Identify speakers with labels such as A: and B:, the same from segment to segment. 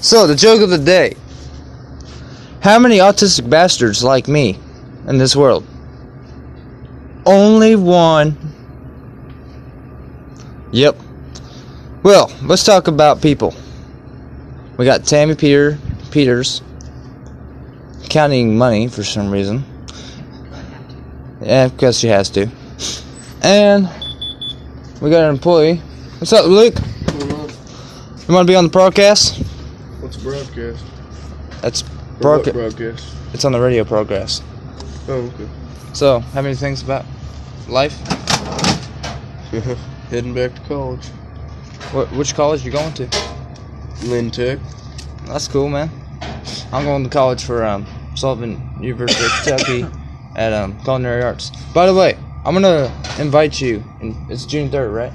A: So, the joke of the day. How many autistic bastards like me in this world? Only one. Yep. Well, let's talk about people. We got Tammy Peter Peters counting money for some reason. Yeah, because she has to. And we got an employee. What's up, Luke? You want to be on the broadcast?
B: What's a broadcast?
A: That's
B: what
A: broadcast.
B: broadcast?
A: It's on the radio progress.
B: Oh, okay.
A: So, how many things about life?
B: Heading back to college.
A: What, which college you going to?
B: Linn Tech.
A: That's cool, man. I'm going to college for um, Sullivan University of Kentucky at um, Culinary Arts. By the way, I'm gonna invite you. And it's June 3rd, right?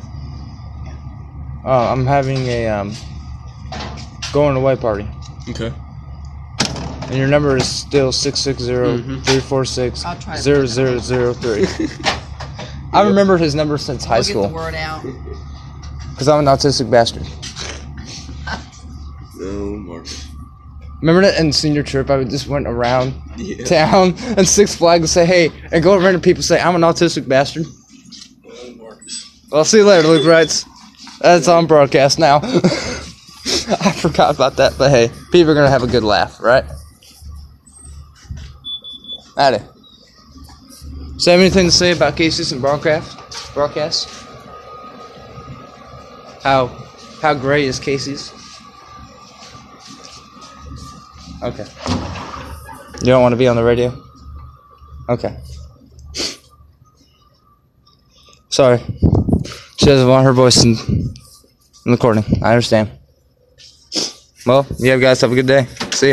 A: Uh, I'm having a um, going away party,
B: Okay.
A: and your number is still six six zero mm-hmm. three four six
C: I'll try to
A: zero
C: put it
A: zero zero three. I remember his number since high
C: We'll get
A: school
C: the word out.
A: because I'm an autistic bastard.
B: Oh, no, Marcus.
A: Remember that in senior trip, I just went around
B: Yeah.
A: town and Six Flags and say, hey, and go around to people and say, I'm an autistic bastard.
B: No, Marcus.
A: Well, see you later, Luke writes. That's on broadcast now. I forgot about that, but hey, people are gonna have a good laugh, right? Addy. So have anything to say about Casey's and broadcast broadcast? How how great is Casey's? Okay. You don't want to be on the radio? Okay. Sorry. She doesn't want her voice in, in the recording. I understand. Well, you guys have a good day. See ya.